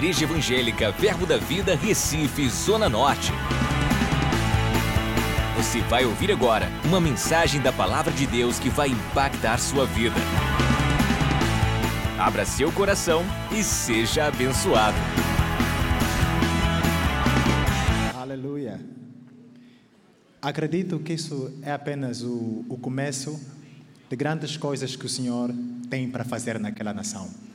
Igreja Evangélica Verbo da Vida, Recife, Zona Norte. Você vai ouvir agora uma mensagem da Palavra de Deus que vai impactar sua vida. Abra seu coração e seja abençoado. Aleluia. Acredito que isso é apenas o, o começo de grandes coisas que o Senhor tem para fazer naquela nação.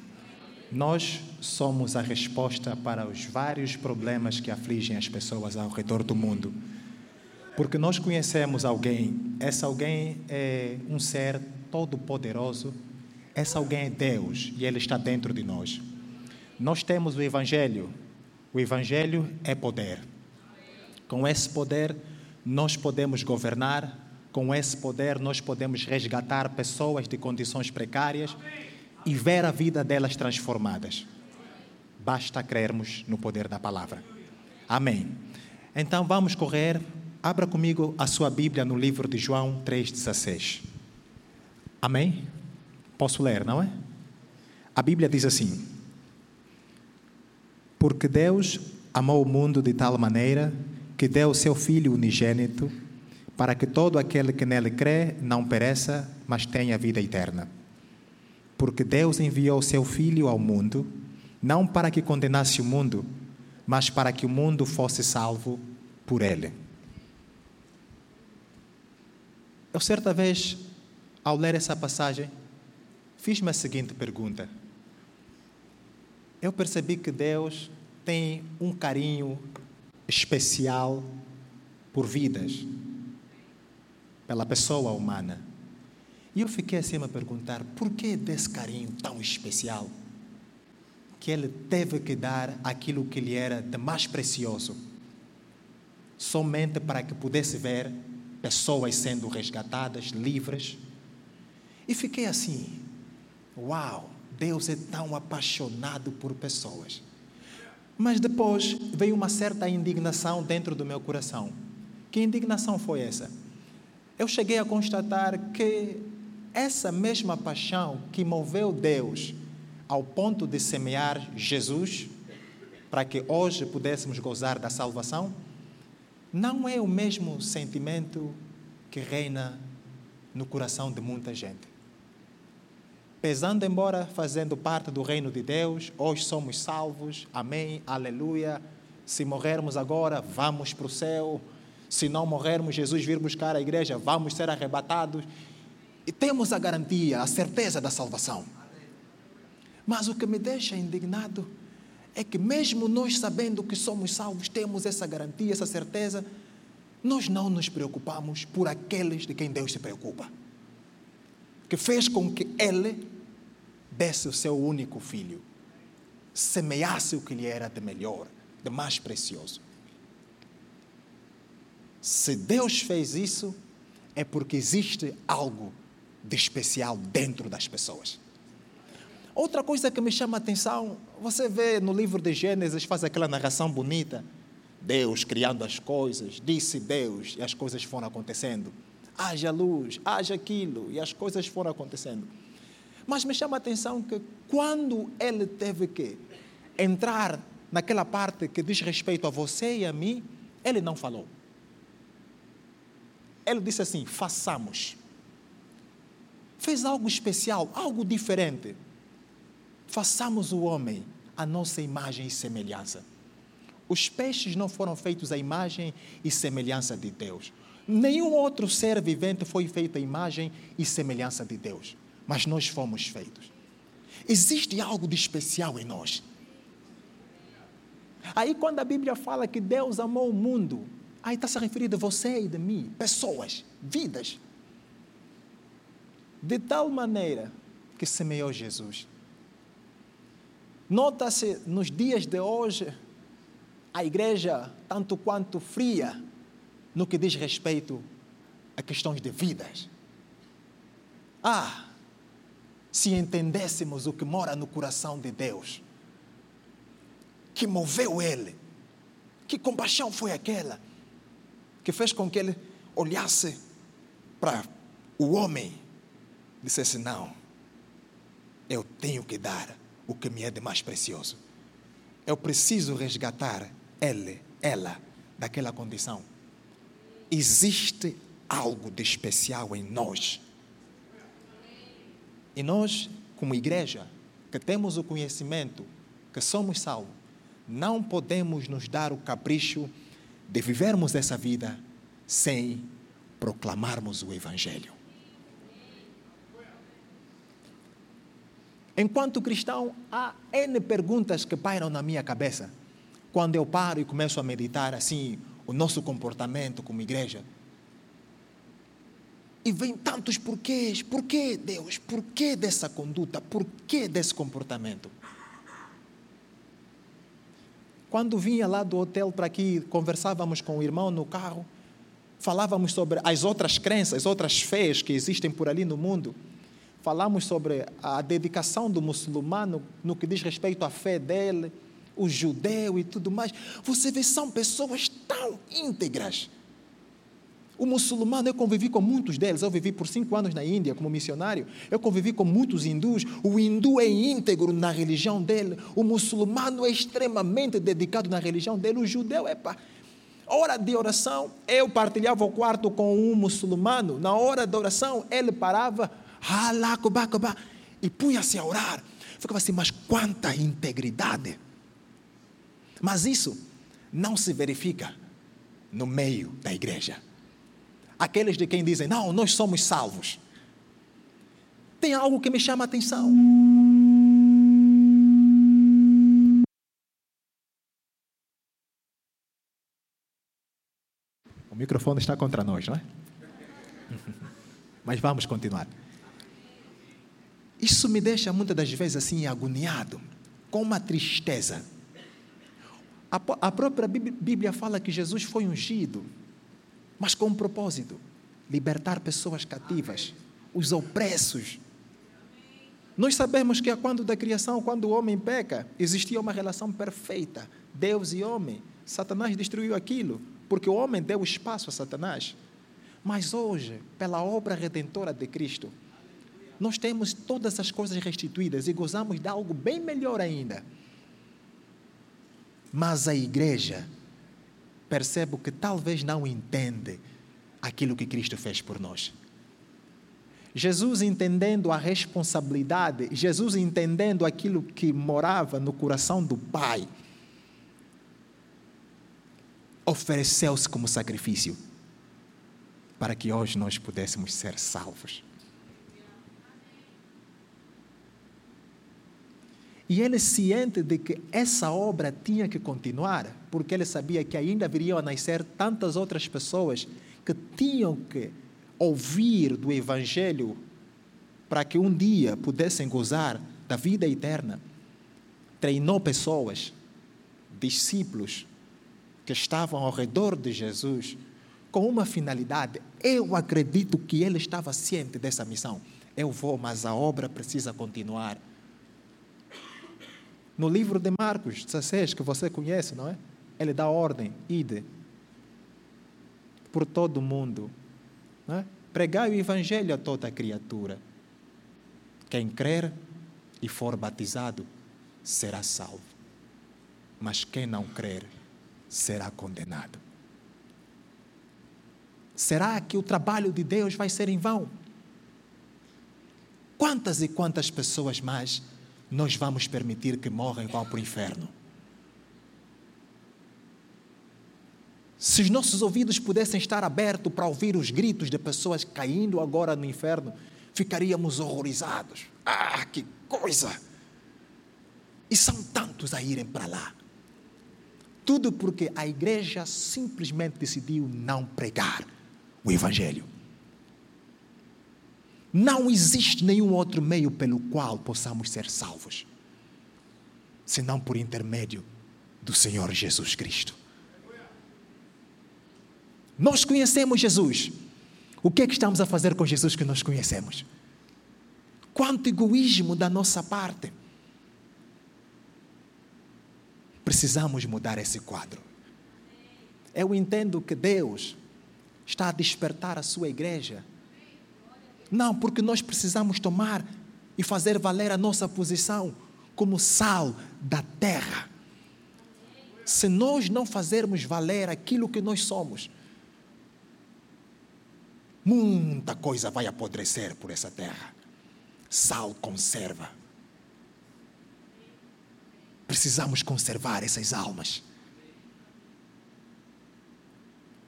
Nós somos a resposta para os vários problemas que afligem as pessoas ao redor do mundo. Porque nós conhecemos alguém, esse alguém é um ser todo-poderoso, esse alguém é Deus e ele está dentro de nós. Nós temos o Evangelho, o Evangelho é poder. Com esse poder, nós podemos governar, com esse poder, nós podemos resgatar pessoas de condições precárias e ver a vida delas transformadas. Basta crermos no poder da palavra. Amém. Então vamos correr. Abra comigo a sua Bíblia no livro de João 3,16. Amém? Posso ler, não é? A Bíblia diz assim: Porque Deus amou o mundo de tal maneira que deu o seu Filho unigênito, para que todo aquele que nele crê não pereça, mas tenha vida eterna. Porque Deus enviou o seu Filho ao mundo, não para que condenasse o mundo, mas para que o mundo fosse salvo por ele. Eu, certa vez, ao ler essa passagem, fiz-me a seguinte pergunta. Eu percebi que Deus tem um carinho especial por vidas, pela pessoa humana. E eu fiquei assim a me perguntar: por que desse carinho tão especial? Que ele teve que dar aquilo que lhe era de mais precioso, somente para que pudesse ver pessoas sendo resgatadas, livres. E fiquei assim: uau, Deus é tão apaixonado por pessoas. Mas depois veio uma certa indignação dentro do meu coração. Que indignação foi essa? Eu cheguei a constatar que essa mesma paixão que moveu Deus ao ponto de semear Jesus, para que hoje pudéssemos gozar da salvação, não é o mesmo sentimento que reina no coração de muita gente. Pesando embora fazendo parte do reino de Deus, hoje somos salvos, amém, aleluia. Se morrermos agora, vamos para o céu. Se não morrermos, Jesus vir buscar a igreja, vamos ser arrebatados. E temos a garantia, a certeza da salvação. Mas o que me deixa indignado é que, mesmo nós sabendo que somos salvos, temos essa garantia, essa certeza, nós não nos preocupamos por aqueles de quem Deus se preocupa. Que fez com que Ele desse o seu único filho, semeasse o que lhe era de melhor, de mais precioso. Se Deus fez isso, é porque existe algo de especial dentro das pessoas. Outra coisa que me chama a atenção, você vê no livro de Gênesis, faz aquela narração bonita. Deus criando as coisas, disse Deus, e as coisas foram acontecendo. Haja luz, haja aquilo, e as coisas foram acontecendo. Mas me chama a atenção que quando ele teve que entrar naquela parte que diz respeito a você e a mim, ele não falou. Ele disse assim: façamos. Fez algo especial, algo diferente. Façamos o homem a nossa imagem e semelhança. Os peixes não foram feitos à imagem e semelhança de Deus. Nenhum outro ser vivente foi feito à imagem e semelhança de Deus. Mas nós fomos feitos. Existe algo de especial em nós. Aí, quando a Bíblia fala que Deus amou o mundo, aí está se referindo a você e de mim, pessoas, vidas. De tal maneira que semeou Jesus. Nota-se nos dias de hoje a igreja tanto quanto fria no que diz respeito a questões de vidas. Ah, se entendêssemos o que mora no coração de Deus, que moveu ele, que compaixão foi aquela que fez com que ele olhasse para o homem dissesse: Não, eu tenho que dar o que me é de mais precioso. eu preciso resgatar ele, ela, daquela condição. Existe algo de especial em nós. E nós, como igreja, que temos o conhecimento, que somos salvos, não podemos nos dar o capricho de vivermos essa vida sem proclamarmos o Evangelho. Enquanto cristão, há N perguntas que pairam na minha cabeça. Quando eu paro e começo a meditar assim, o nosso comportamento como igreja. E vem tantos porquês. Por que, Deus? Por que dessa conduta? Por que desse comportamento? Quando vinha lá do hotel para aqui, conversávamos com o irmão no carro, falávamos sobre as outras crenças, outras fés que existem por ali no mundo falamos sobre a dedicação do muçulmano no que diz respeito à fé dele, o judeu e tudo mais. Você vê, são pessoas tão íntegras. O muçulmano, eu convivi com muitos deles. Eu vivi por cinco anos na Índia como missionário. Eu convivi com muitos hindus. O hindu é íntegro na religião dele. O muçulmano é extremamente dedicado na religião dele. O judeu é pá. Hora de oração, eu partilhava o quarto com um muçulmano. Na hora da oração, ele parava e punha-se a orar. Ficava assim, mas quanta integridade. Mas isso não se verifica no meio da igreja. Aqueles de quem dizem, não, nós somos salvos. Tem algo que me chama a atenção. O microfone está contra nós, não é? Mas vamos continuar. Isso me deixa muitas das vezes assim agoniado, com uma tristeza. A, a própria Bíblia fala que Jesus foi ungido, mas com um propósito: libertar pessoas cativas, os opressos. Nós sabemos que quando da criação, quando o homem peca, existia uma relação perfeita, Deus e homem. Satanás destruiu aquilo, porque o homem deu espaço a Satanás. Mas hoje, pela obra redentora de Cristo, nós temos todas as coisas restituídas e gozamos de algo bem melhor ainda. Mas a igreja percebe que talvez não entende aquilo que Cristo fez por nós. Jesus entendendo a responsabilidade, Jesus entendendo aquilo que morava no coração do Pai, ofereceu-se como sacrifício para que hoje nós pudéssemos ser salvos. E ele ciente de que essa obra tinha que continuar, porque ele sabia que ainda viriam a nascer tantas outras pessoas que tinham que ouvir do Evangelho para que um dia pudessem gozar da vida eterna. Treinou pessoas, discípulos, que estavam ao redor de Jesus com uma finalidade. Eu acredito que ele estava ciente dessa missão. Eu vou, mas a obra precisa continuar. No livro de Marcos 16, que você conhece, não é? Ele dá ordem, ide por todo o mundo. Não é? Pregai o evangelho a toda criatura. Quem crer e for batizado será salvo. Mas quem não crer será condenado. Será que o trabalho de Deus vai ser em vão? Quantas e quantas pessoas mais nós vamos permitir que morram e vão para o inferno. Se os nossos ouvidos pudessem estar abertos para ouvir os gritos de pessoas caindo agora no inferno, ficaríamos horrorizados. Ah, que coisa! E são tantos a irem para lá. Tudo porque a igreja simplesmente decidiu não pregar o Evangelho. Não existe nenhum outro meio pelo qual possamos ser salvos, senão por intermédio do Senhor Jesus Cristo. Nós conhecemos Jesus. O que é que estamos a fazer com Jesus que nós conhecemos? Quanto egoísmo da nossa parte. Precisamos mudar esse quadro. Eu entendo que Deus está a despertar a sua igreja não, porque nós precisamos tomar e fazer valer a nossa posição como sal da terra. se nós não fazermos valer aquilo que nós somos, muita coisa vai apodrecer por essa terra. Sal conserva. Precisamos conservar essas almas.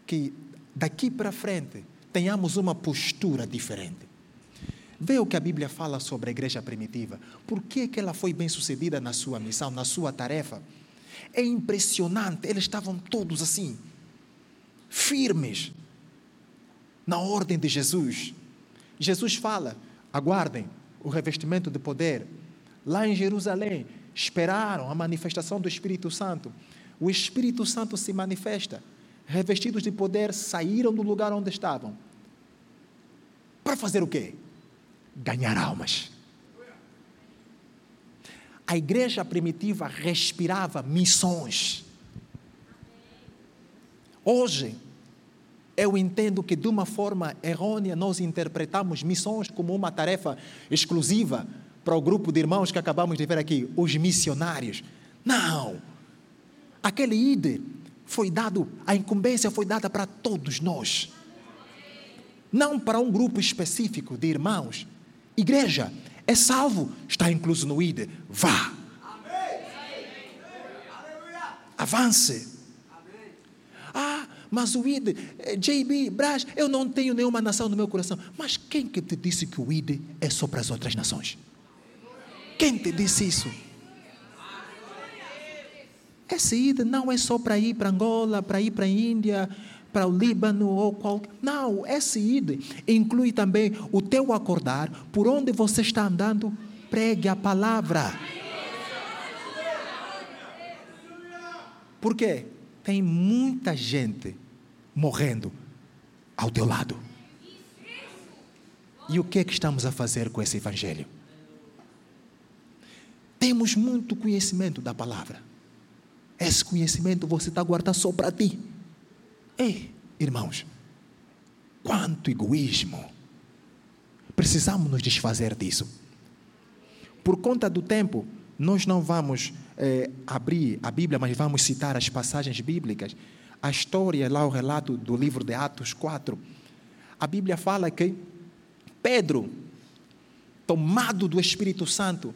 Que daqui para frente tenhamos uma postura diferente. Vê o que a Bíblia fala sobre a igreja primitiva. Por que, que ela foi bem sucedida na sua missão, na sua tarefa? É impressionante, eles estavam todos assim, firmes, na ordem de Jesus. Jesus fala: aguardem o revestimento de poder. Lá em Jerusalém, esperaram a manifestação do Espírito Santo. O Espírito Santo se manifesta. Revestidos de poder, saíram do lugar onde estavam. Para fazer o quê? Ganhar almas. A igreja primitiva respirava missões. Hoje, eu entendo que de uma forma errônea nós interpretamos missões como uma tarefa exclusiva para o grupo de irmãos que acabamos de ver aqui, os missionários. Não! Aquele ID foi dado, a incumbência foi dada para todos nós. Não para um grupo específico de irmãos. Igreja, é salvo, está incluso no ID. Vá. Avance. Ah, mas o ID, eh, JB, Brás, eu não tenho nenhuma nação no meu coração. Mas quem que te disse que o ID é só para as outras nações? Quem te disse isso? Essa ida não é só para ir para Angola, para ir para a Índia, para o Líbano ou qualquer. Não, essa ida inclui também o teu acordar, por onde você está andando, pregue a palavra. Por quê? Tem muita gente morrendo ao teu lado. E o que é que estamos a fazer com esse evangelho? Temos muito conhecimento da palavra. Esse conhecimento você está guardando só para ti. Ei, irmãos, quanto egoísmo. Precisamos nos desfazer disso. Por conta do tempo, nós não vamos é, abrir a Bíblia, mas vamos citar as passagens bíblicas. A história, lá o relato do livro de Atos 4. A Bíblia fala que Pedro, tomado do Espírito Santo,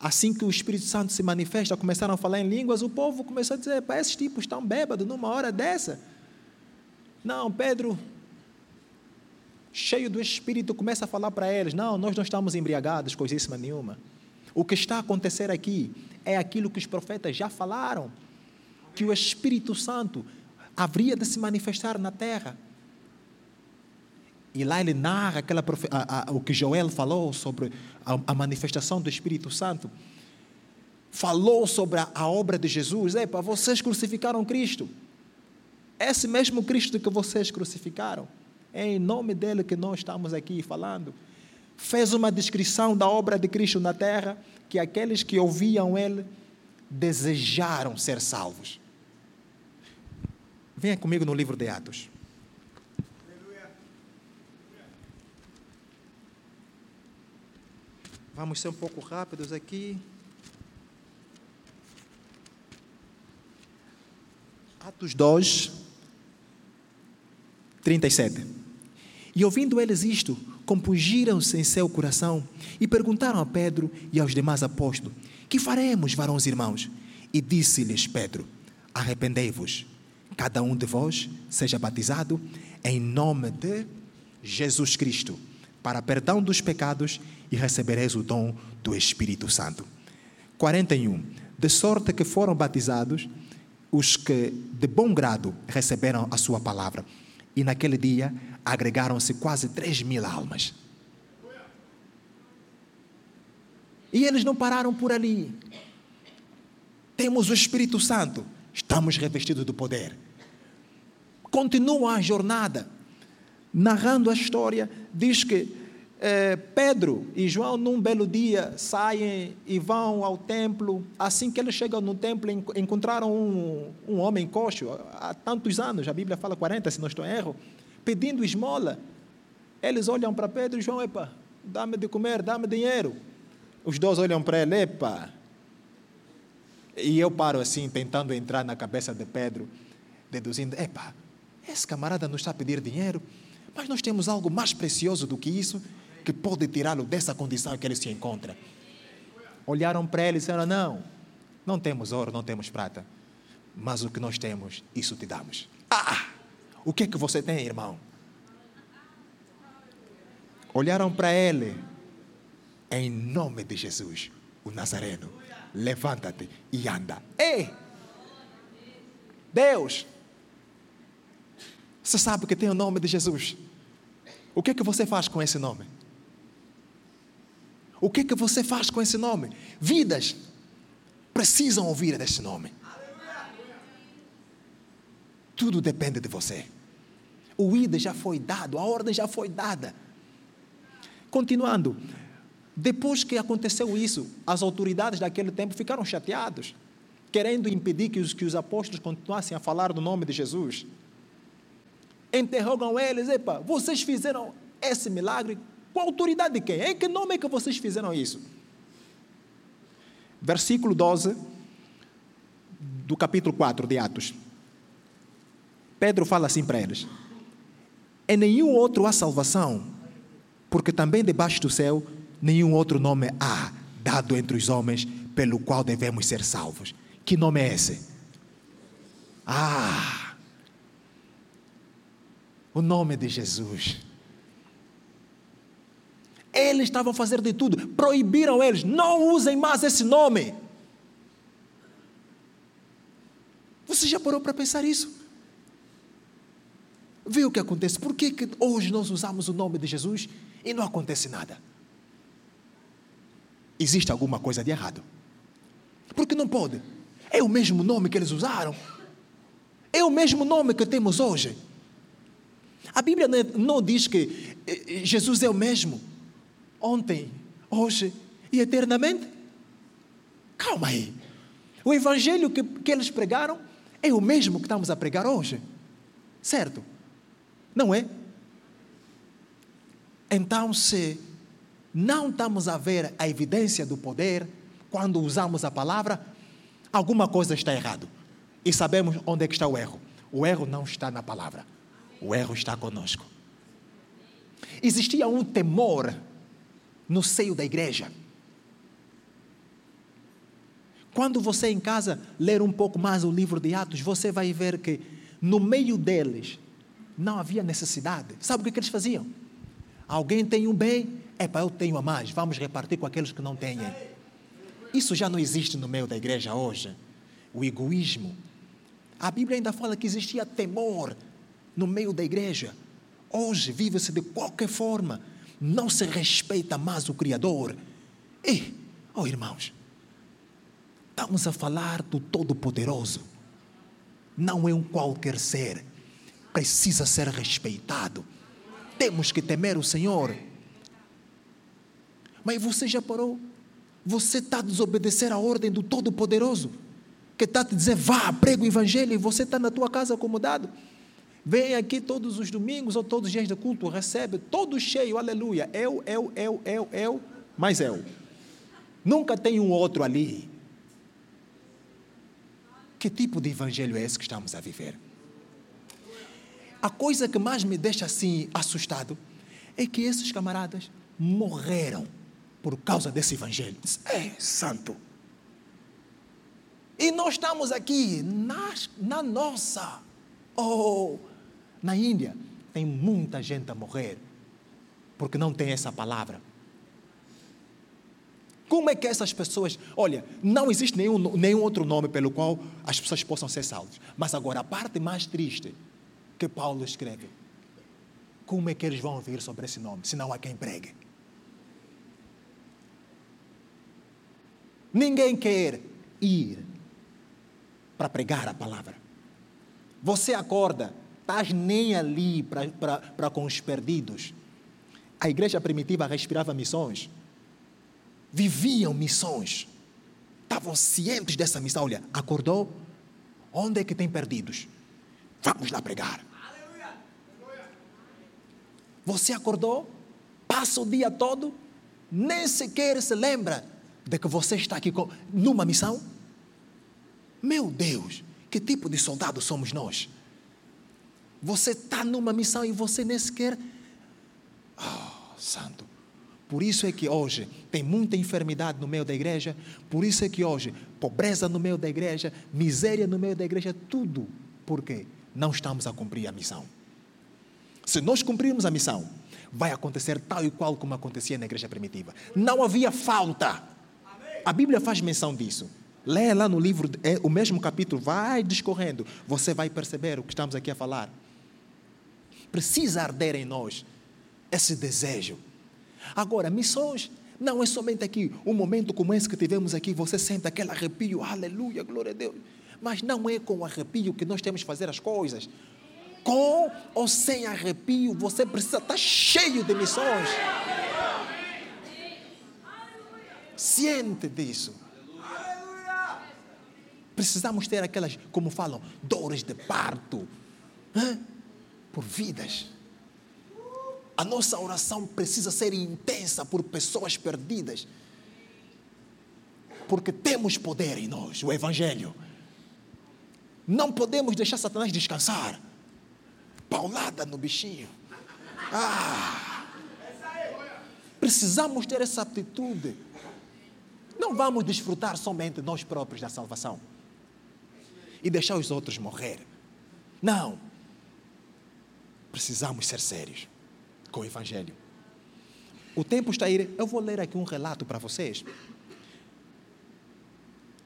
Assim que o Espírito Santo se manifesta, começaram a falar em línguas, o povo começou a dizer: esses tipos estão bêbados numa hora dessa. Não, Pedro, cheio do Espírito, começa a falar para eles: não, nós não estamos embriagados, coisíssima nenhuma. O que está a acontecer aqui é aquilo que os profetas já falaram: que o Espírito Santo haveria de se manifestar na terra. E lá ele narra aquela, a, a, o que Joel falou sobre a, a, manifestação do Espírito Santo. Falou sobre a, obra de Jesus. Epa, vocês crucificaram Cristo. Esse mesmo Cristo que vocês crucificaram. É em nome dele que nós estamos aqui falando. Fez uma descrição da obra de Cristo na terra, que aqueles que ouviam ele desejaram ser salvos. Venha comigo no livro de Atos. Vamos ser um pouco rápidos aqui. Atos 2, 37. E ouvindo eles isto, compungiram-se em seu coração e perguntaram a Pedro e aos demais apóstolos: Que faremos, varões irmãos? E disse-lhes Pedro: Arrependei-vos, cada um de vós seja batizado em nome de Jesus Cristo, para perdão dos pecados e recebereis o dom do Espírito Santo. 41. De sorte que foram batizados os que de bom grado receberam a sua palavra. E naquele dia agregaram-se quase 3 mil almas. E eles não pararam por ali. Temos o Espírito Santo, estamos revestidos do poder. Continua a jornada. Narrando a história, diz que é, Pedro e João, num belo dia, saem e vão ao templo. Assim que eles chegam no templo, encontraram um, um homem coxo, há tantos anos, a Bíblia fala 40, se não estou em erro, pedindo esmola. Eles olham para Pedro e João, epa, dá-me de comer, dá-me dinheiro. Os dois olham para ele, epa, E eu paro assim, tentando entrar na cabeça de Pedro, deduzindo: epa, esse camarada nos está a pedir dinheiro, mas nós temos algo mais precioso do que isso, que pode tirá-lo dessa condição em que ele se encontra. Olharam para ele e disseram: não, não temos ouro, não temos prata, mas o que nós temos, isso te damos. Ah, o que é que você tem, irmão? Olharam para ele, em nome de Jesus, o Nazareno, levanta-te e anda. Ei! Deus! Você sabe que tem o nome de Jesus. O que é que você faz com esse nome? O que é que você faz com esse nome? Vidas precisam ouvir desse nome. Tudo depende de você. O ID já foi dado, a ordem já foi dada. Continuando, depois que aconteceu isso, as autoridades daquele tempo ficaram chateados, querendo impedir que os, que os apóstolos continuassem a falar do nome de Jesus. Interrogam eles: epa, vocês fizeram esse milagre com a autoridade de quem? Em que nome é que vocês fizeram isso? Versículo 12 do capítulo 4 de Atos. Pedro fala assim para eles: Em nenhum outro há salvação, porque também debaixo do céu nenhum outro nome há dado entre os homens pelo qual devemos ser salvos. Que nome é esse? Ah! O nome de Jesus. Eles estavam fazendo de tudo, proibiram eles, não usem mais esse nome. Você já parou para pensar isso? Vê o que acontece. Por que, que hoje nós usamos o nome de Jesus e não acontece nada? Existe alguma coisa de errado. Porque não pode. É o mesmo nome que eles usaram. É o mesmo nome que temos hoje. A Bíblia não diz que eh, eh, Jesus é o mesmo ontem, hoje e eternamente. Calma aí. O evangelho que, que eles pregaram é o mesmo que estamos a pregar hoje. Certo? Não é? Então, se não estamos a ver a evidência do poder quando usamos a palavra, alguma coisa está errado. E sabemos onde é que está o erro. O erro não está na palavra. O erro está conosco. Existia um temor no seio da igreja. Quando você em casa ler um pouco mais o livro de Atos, você vai ver que no meio deles não havia necessidade. Sabe o que, que eles faziam? Alguém tem um bem, é para eu tenho a mais, vamos repartir com aqueles que não têm. Isso já não existe no meio da igreja hoje. O egoísmo. A Bíblia ainda fala que existia temor no meio da igreja. Hoje vive-se de qualquer forma. Não se respeita mais o Criador. E, oh irmãos, estamos a falar do Todo-Poderoso. Não é um qualquer ser precisa ser respeitado. Temos que temer o Senhor. Mas você já parou? Você está a desobedecer a ordem do Todo-Poderoso, que está a te dizer, vá, prega o Evangelho, e você está na tua casa acomodado. Vem aqui todos os domingos ou todos os dias de culto, recebe, todo cheio, aleluia. Eu, eu, eu, eu, eu, mais eu. Nunca tem um outro ali. Que tipo de evangelho é esse que estamos a viver? A coisa que mais me deixa assim assustado é que esses camaradas morreram por causa desse evangelho. É santo. E nós estamos aqui na, na nossa. Oh, na Índia tem muita gente a morrer porque não tem essa palavra. Como é que essas pessoas. Olha, não existe nenhum, nenhum outro nome pelo qual as pessoas possam ser salvas. Mas agora, a parte mais triste que Paulo escreve. Como é que eles vão ouvir sobre esse nome, se não há quem pregue? Ninguém quer ir para pregar a palavra. Você acorda, estás nem ali para com os perdidos. A igreja primitiva respirava missões, viviam missões, estavam cientes dessa missão. Olha, acordou? Onde é que tem perdidos? Vamos lá pregar. Você acordou, passa o dia todo, nem sequer se lembra de que você está aqui numa missão. Meu Deus, que tipo de soldado somos nós? Você está numa missão e você nem sequer. Oh, santo. Por isso é que hoje tem muita enfermidade no meio da igreja, por isso é que hoje pobreza no meio da igreja, miséria no meio da igreja, tudo. Por quê? Não estamos a cumprir a missão. Se nós cumprirmos a missão, vai acontecer tal e qual como acontecia na igreja primitiva. Não havia falta. A Bíblia faz menção disso. Lê lá no livro, é, o mesmo capítulo, vai discorrendo, você vai perceber o que estamos aqui a falar. Precisa arder em nós esse desejo. Agora, missões não é somente aqui, um momento como esse que tivemos aqui, você sente aquele arrepio, aleluia, glória a Deus. Mas não é com arrepio que nós temos que fazer as coisas. Com ou sem arrepio, você precisa estar cheio de missões. Ciente disso. Precisamos ter aquelas, como falam, dores de parto hein? Por vidas. A nossa oração precisa ser intensa por pessoas perdidas. Porque temos poder em nós, o Evangelho. Não podemos deixar Satanás descansar. Paulada no bichinho. Ah! Precisamos ter essa atitude. Não vamos desfrutar somente nós próprios da salvação e deixar os outros morrer. Não. Precisamos ser sérios com o Evangelho. O tempo está a ir. Eu vou ler aqui um relato para vocês.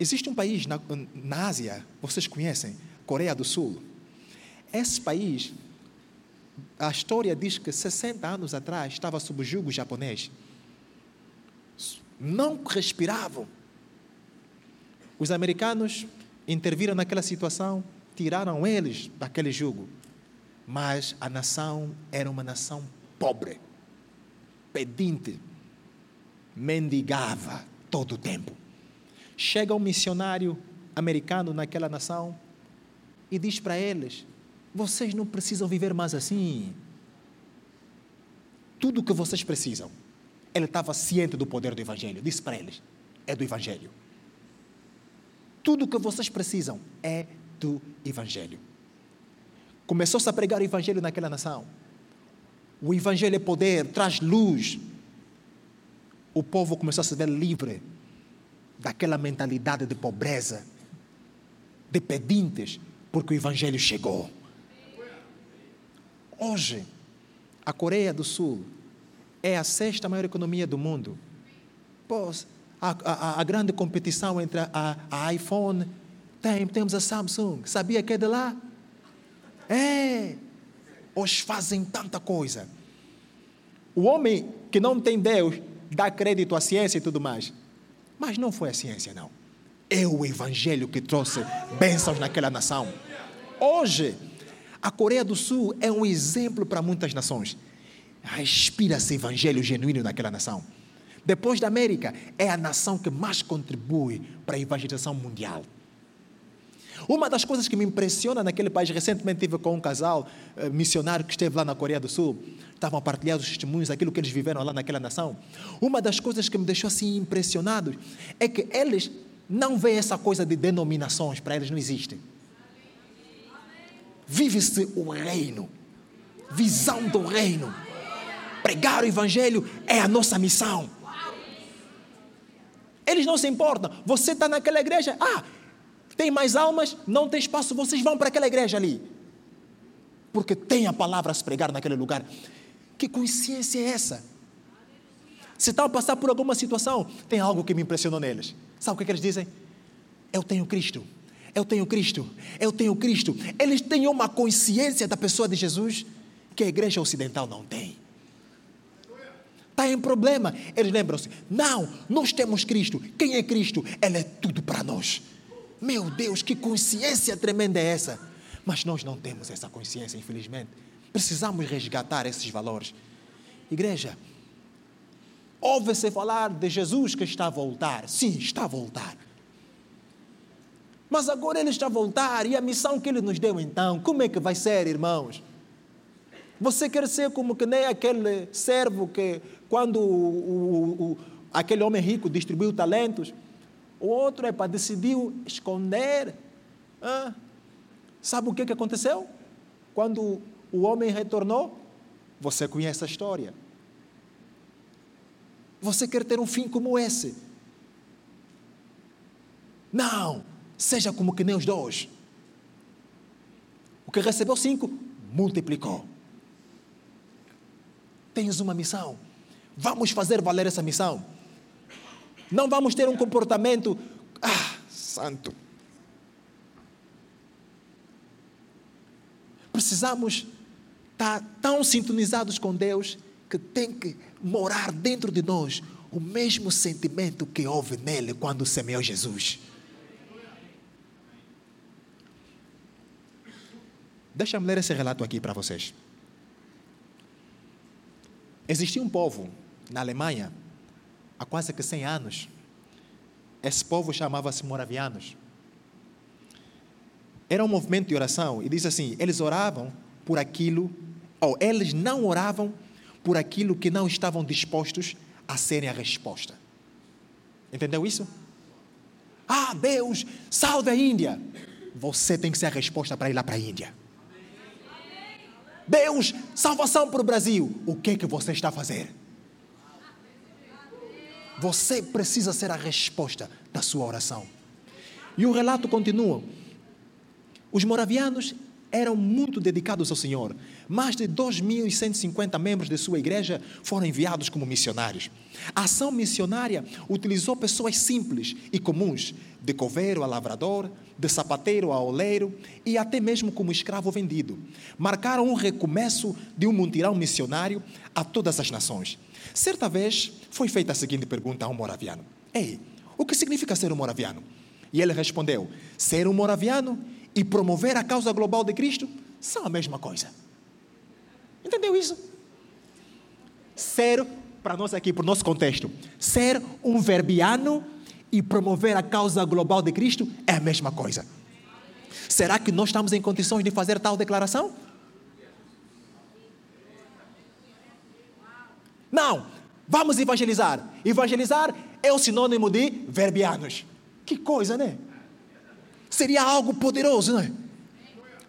Existe um país na, na Ásia, vocês conhecem, Coreia do Sul. Esse país, a história diz que 60 anos atrás estava sob o jugo japonês. Não respiravam. Os americanos interviram naquela situação, tiraram eles daquele jugo. Mas a nação era uma nação pobre, pedinte, mendigava todo o tempo. Chega um missionário americano naquela nação e diz para eles: vocês não precisam viver mais assim. Tudo o que vocês precisam. Ele estava ciente do poder do Evangelho. Disse para eles: é do Evangelho. Tudo o que vocês precisam é do Evangelho. Começou-se a pregar o Evangelho naquela nação. O Evangelho é poder, traz luz. O povo começou a se ver livre daquela mentalidade de pobreza, de pedintes, porque o Evangelho chegou. Hoje, a Coreia do Sul é a sexta maior economia do mundo. Pois, a, a, a grande competição entre a, a iPhone, tem, temos a Samsung. Sabia que é de lá? É. Hoje fazem tanta coisa. O homem que não tem Deus dá crédito à ciência e tudo mais. Mas não foi a ciência, não. É o Evangelho que trouxe bênçãos naquela nação. Hoje, a Coreia do Sul é um exemplo para muitas nações. Respira-se Evangelho genuíno naquela nação. Depois da América, é a nação que mais contribui para a evangelização mundial. Uma das coisas que me impressiona naquele país, recentemente tive com um casal uh, missionário que esteve lá na Coreia do Sul, estavam a partilhar os testemunhos daquilo que eles viveram lá naquela nação. Uma das coisas que me deixou assim impressionado é que eles não veem essa coisa de denominações, para eles não existe. Vive-se o reino, visão do reino. Pregar o evangelho é a nossa missão. Eles não se importam. Você está naquela igreja, ah, tem mais almas, não tem espaço, vocês vão para aquela igreja ali. Porque tem a palavra a se pregar naquele lugar. Que consciência é essa? Se estão a passar por alguma situação, tem algo que me impressionou neles. Sabe o que, é que eles dizem? Eu tenho Cristo. Eu tenho Cristo. Eu tenho Cristo. Eles têm uma consciência da pessoa de Jesus que a igreja ocidental não tem. Está em problema. Eles lembram-se: não, nós temos Cristo. Quem é Cristo? Ele é tudo para nós. Meu Deus, que consciência tremenda é essa? Mas nós não temos essa consciência, infelizmente. Precisamos resgatar esses valores. Igreja, ouve-se falar de Jesus que está a voltar. Sim, está a voltar. Mas agora ele está a voltar e a missão que ele nos deu então, como é que vai ser, irmãos? Você quer ser como que nem aquele servo que, quando o, o, o, aquele homem rico distribuiu talentos, O outro, epa, decidiu esconder. Ah, sabe o que, que aconteceu? Quando o homem retornou, você conhece a história. Você quer ter um fim como esse? Não, seja como que nem os dois. O que recebeu cinco, multiplicou. Tens uma missão. Vamos fazer valer essa missão. Não vamos ter um comportamento, ah, santo. Precisamos estar tão sintonizados com Deus que tem que morar dentro de nós o mesmo sentimento que houve nele quando semeou Jesus. Deixa-me ler esse relato aqui para vocês. Existia um povo na Alemanha há quase que 100 anos. Esse povo chamava-se moravianos. Era um movimento de oração e diz assim: eles oravam por aquilo, ou eles não oravam por aquilo que não estavam dispostos a serem a resposta. Entendeu isso? Ah, Deus, salve a Índia. Você tem que ser a resposta para ir lá para a Índia. Deus, salvação para o Brasil. O que é que você está a fazer? Você precisa ser a resposta da sua oração. E o relato continua. Os moravianos eram muito dedicados ao Senhor. Mais de 2.150 membros de sua igreja foram enviados como missionários. A ação missionária utilizou pessoas simples e comuns, de coveiro a lavrador, de sapateiro a oleiro e até mesmo como escravo vendido. Marcaram um recomeço de um mutirão missionário a todas as nações. Certa vez foi feita a seguinte pergunta a um moraviano: Ei, o que significa ser um moraviano? E ele respondeu: Ser um moraviano e promover a causa global de Cristo são a mesma coisa. Entendeu isso? Ser, para nós aqui, para o nosso contexto, ser um verbiano e promover a causa global de Cristo é a mesma coisa. Será que nós estamos em condições de fazer tal declaração? Não, vamos evangelizar. Evangelizar é o sinônimo de verbianos. Que coisa, né? Seria algo poderoso, não é?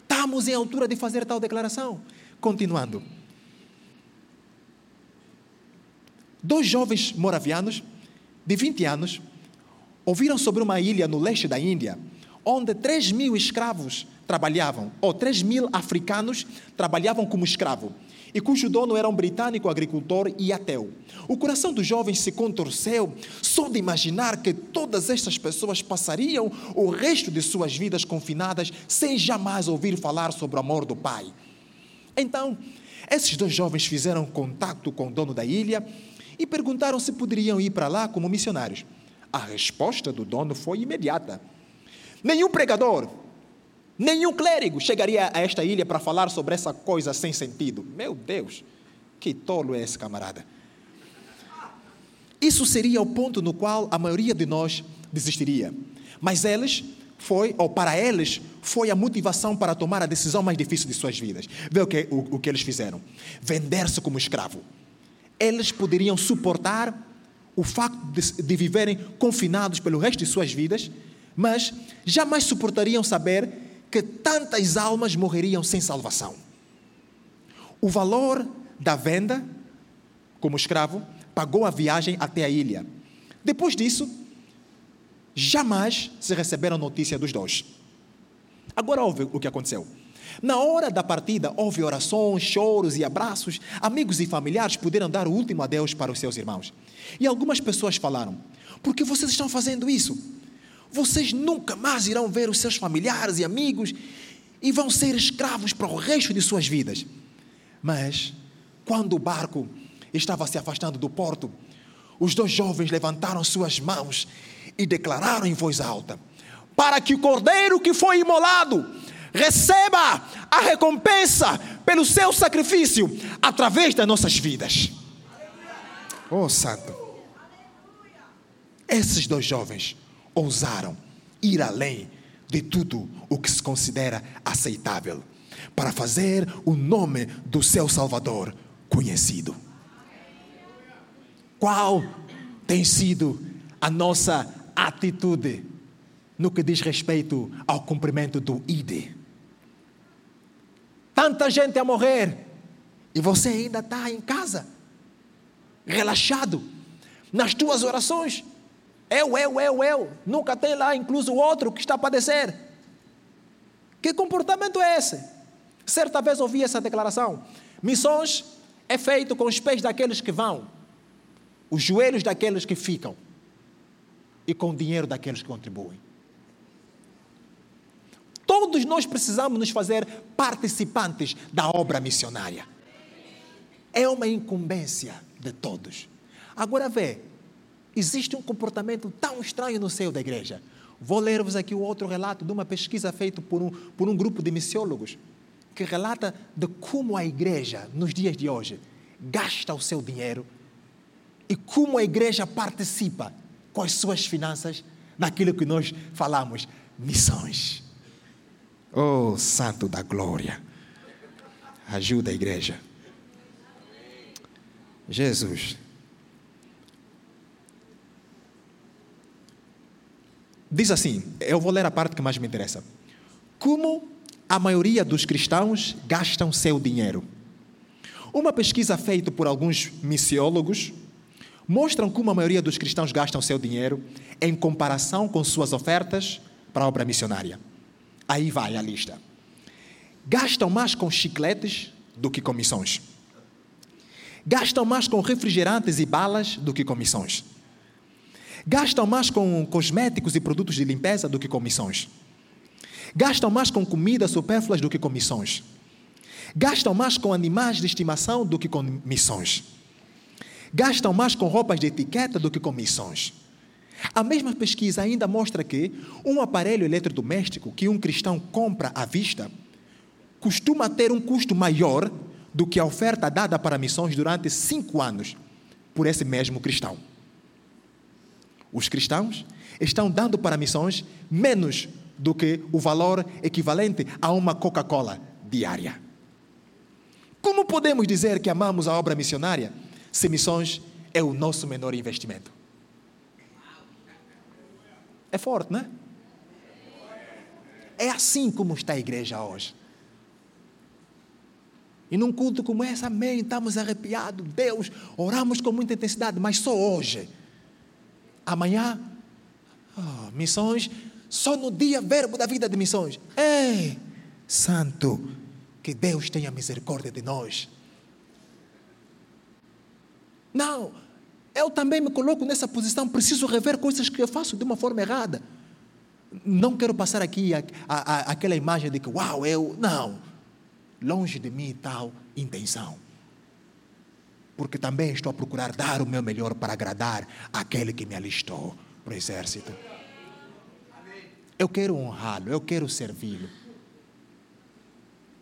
Estamos em altura de fazer tal declaração. Continuando. Dois jovens moravianos, de 20 anos, ouviram sobre uma ilha no leste da Índia, onde 3 mil escravos trabalhavam, ou 3 mil africanos trabalhavam como escravo e cujo dono era um britânico agricultor e ateu. O coração dos jovens se contorceu só de imaginar que todas estas pessoas passariam o resto de suas vidas confinadas sem jamais ouvir falar sobre o amor do Pai. Então, esses dois jovens fizeram contato com o dono da ilha e perguntaram se poderiam ir para lá como missionários. A resposta do dono foi imediata. Nenhum pregador, Nenhum clérigo chegaria a esta ilha para falar sobre essa coisa sem sentido. Meu Deus, que tolo é esse camarada. Isso seria o ponto no qual a maioria de nós desistiria. Mas eles foi, ou para eles, foi a motivação para tomar a decisão mais difícil de suas vidas. Vê o que, o, o que eles fizeram: vender-se como escravo. Eles poderiam suportar o facto de, de viverem confinados pelo resto de suas vidas, mas jamais suportariam saber que tantas almas morreriam sem salvação. O valor da venda, como escravo, pagou a viagem até a ilha. Depois disso, jamais se receberam notícia dos dois. Agora houve o que aconteceu. Na hora da partida, houve orações, choros e abraços. Amigos e familiares puderam dar o último adeus para os seus irmãos. E algumas pessoas falaram: Por que vocês estão fazendo isso? Vocês nunca mais irão ver os seus familiares e amigos e vão ser escravos para o resto de suas vidas. Mas, quando o barco estava se afastando do porto, os dois jovens levantaram suas mãos e declararam em voz alta: Para que o cordeiro que foi imolado receba a recompensa pelo seu sacrifício através das nossas vidas. Oh, Santo. Esses dois jovens ousaram ir além de tudo o que se considera aceitável para fazer o nome do seu Salvador conhecido. Qual tem sido a nossa atitude no que diz respeito ao cumprimento do ID. Tanta gente a morrer e você ainda está em casa, relaxado, nas tuas orações. Eu, eu, eu, eu. Nunca tem lá incluso o outro que está a padecer. Que comportamento é esse? Certa vez ouvi essa declaração. Missões é feito com os pés daqueles que vão, os joelhos daqueles que ficam e com o dinheiro daqueles que contribuem. Todos nós precisamos nos fazer participantes da obra missionária. É uma incumbência de todos. Agora vê, existe um comportamento tão estranho no seio da igreja. Vou ler-vos aqui o outro relato de uma pesquisa feita por um, por um grupo de missiólogos que relata de como a igreja, nos dias de hoje, gasta o seu dinheiro e como a igreja participa com as suas finanças naquilo que nós falamos, missões. Oh, Santo da Glória, ajuda a igreja. Jesus. Diz assim, eu vou ler a parte que mais me interessa. Como a maioria dos cristãos gastam seu dinheiro? Uma pesquisa feita por alguns missiólogos mostram como a maioria dos cristãos gastam seu dinheiro em comparação com suas ofertas para a obra missionária. Aí vai a lista. Gastam mais com chicletes do que com missões. Gastam mais com refrigerantes e balas do que com missões. Gastam mais com cosméticos e produtos de limpeza do que com missões. Gastam mais com comida supérfluas do que com missões. Gastam mais com animais de estimação do que com missões. Gastam mais com roupas de etiqueta do que com missões. A mesma pesquisa ainda mostra que um aparelho eletrodoméstico que um cristão compra à vista costuma ter um custo maior do que a oferta dada para missões durante cinco anos por esse mesmo cristão. Os cristãos estão dando para missões menos do que o valor equivalente a uma Coca-Cola diária. Como podemos dizer que amamos a obra missionária se missões é o nosso menor investimento? É forte, não é? É assim como está a igreja hoje. E num culto como esse, amém, estamos arrepiados, Deus, oramos com muita intensidade, mas só hoje. Amanhã, oh, missões, só no dia verbo da vida de missões. Ei, santo, que Deus tenha misericórdia de nós. Não, eu também me coloco nessa posição, preciso rever coisas que eu faço de uma forma errada. Não quero passar aqui a, a, a, aquela imagem de que, uau, eu. Não longe de mim tal intenção. Porque também estou a procurar dar o meu melhor para agradar aquele que me alistou para o exército. Eu quero honrá-lo, eu quero servi-lo.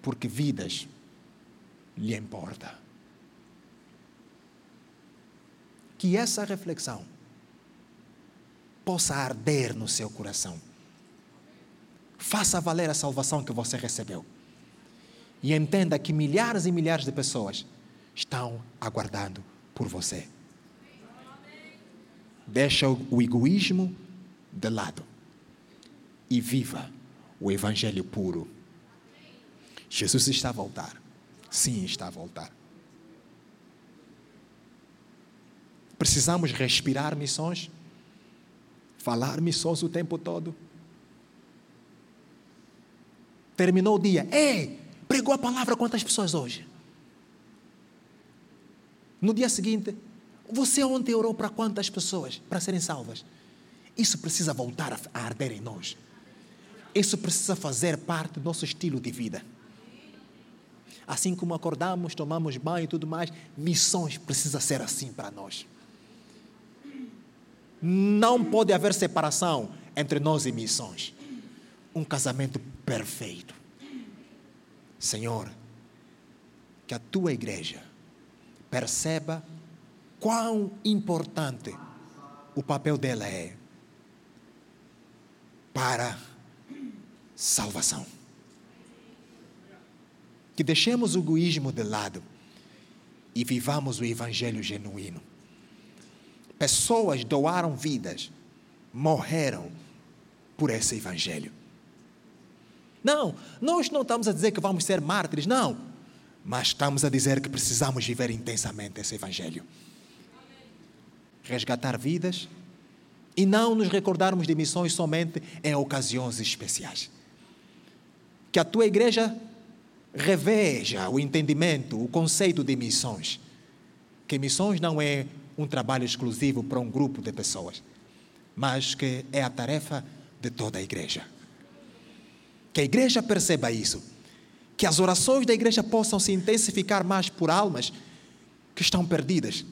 Porque vidas lhe importa. Que essa reflexão possa arder no seu coração. Faça valer a salvação que você recebeu. E entenda que milhares e milhares de pessoas estão aguardando por você. Deixa o egoísmo de lado e viva o Evangelho puro. Jesus está a voltar. Sim, está a voltar. Precisamos respirar missões, falar missões o tempo todo. Terminou o dia. Ei, Pregou a palavra quantas pessoas hoje? No dia seguinte, você ontem orou para quantas pessoas para serem salvas? Isso precisa voltar a arder em nós. Isso precisa fazer parte do nosso estilo de vida. Assim como acordamos, tomamos banho e tudo mais, missões precisa ser assim para nós. Não pode haver separação entre nós e missões. Um casamento perfeito. Senhor, que a tua igreja perceba quão importante o papel dela é para salvação. Que deixemos o egoísmo de lado e vivamos o evangelho genuíno. Pessoas doaram vidas morreram por esse evangelho. Não, nós não estamos a dizer que vamos ser mártires, não. Mas estamos a dizer que precisamos viver intensamente esse evangelho. Resgatar vidas e não nos recordarmos de missões somente em ocasiões especiais. Que a tua igreja reveja o entendimento, o conceito de missões. Que missões não é um trabalho exclusivo para um grupo de pessoas, mas que é a tarefa de toda a igreja. Que a igreja perceba isso. Que as orações da igreja possam se intensificar mais por almas que estão perdidas.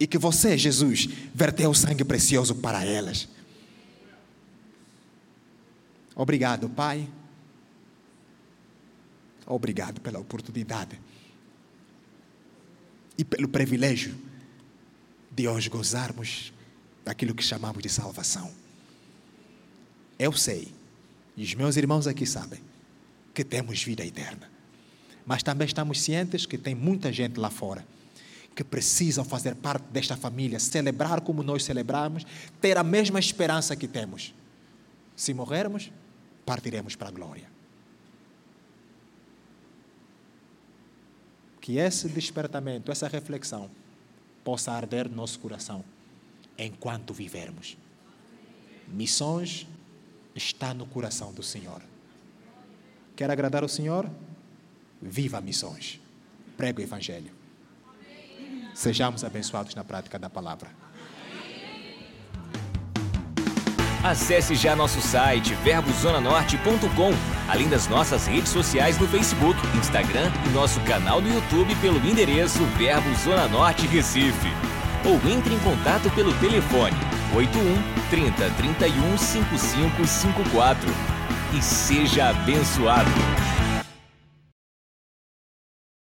E que você, Jesus, verteu sangue precioso para elas. Obrigado, Pai. Obrigado pela oportunidade e pelo privilégio de hoje gozarmos daquilo que chamamos de salvação. Eu sei, e os meus irmãos aqui sabem, que temos vida eterna. Mas também estamos cientes que tem muita gente lá fora que precisam fazer parte desta família, celebrar como nós celebramos, ter a mesma esperança que temos. Se morrermos, partiremos para a glória. que esse despertamento, essa reflexão, possa arder no nosso coração enquanto vivermos. Missões está no coração do Senhor. Quer agradar o Senhor? Viva missões. Prega o Evangelho. Sejamos abençoados na prática da palavra. Acesse já nosso site verbozonanorte.com, além das nossas redes sociais no Facebook, Instagram e nosso canal no YouTube pelo endereço Verbo Zona Norte Recife. Ou entre em contato pelo telefone 81 30 31 5554 e seja abençoado.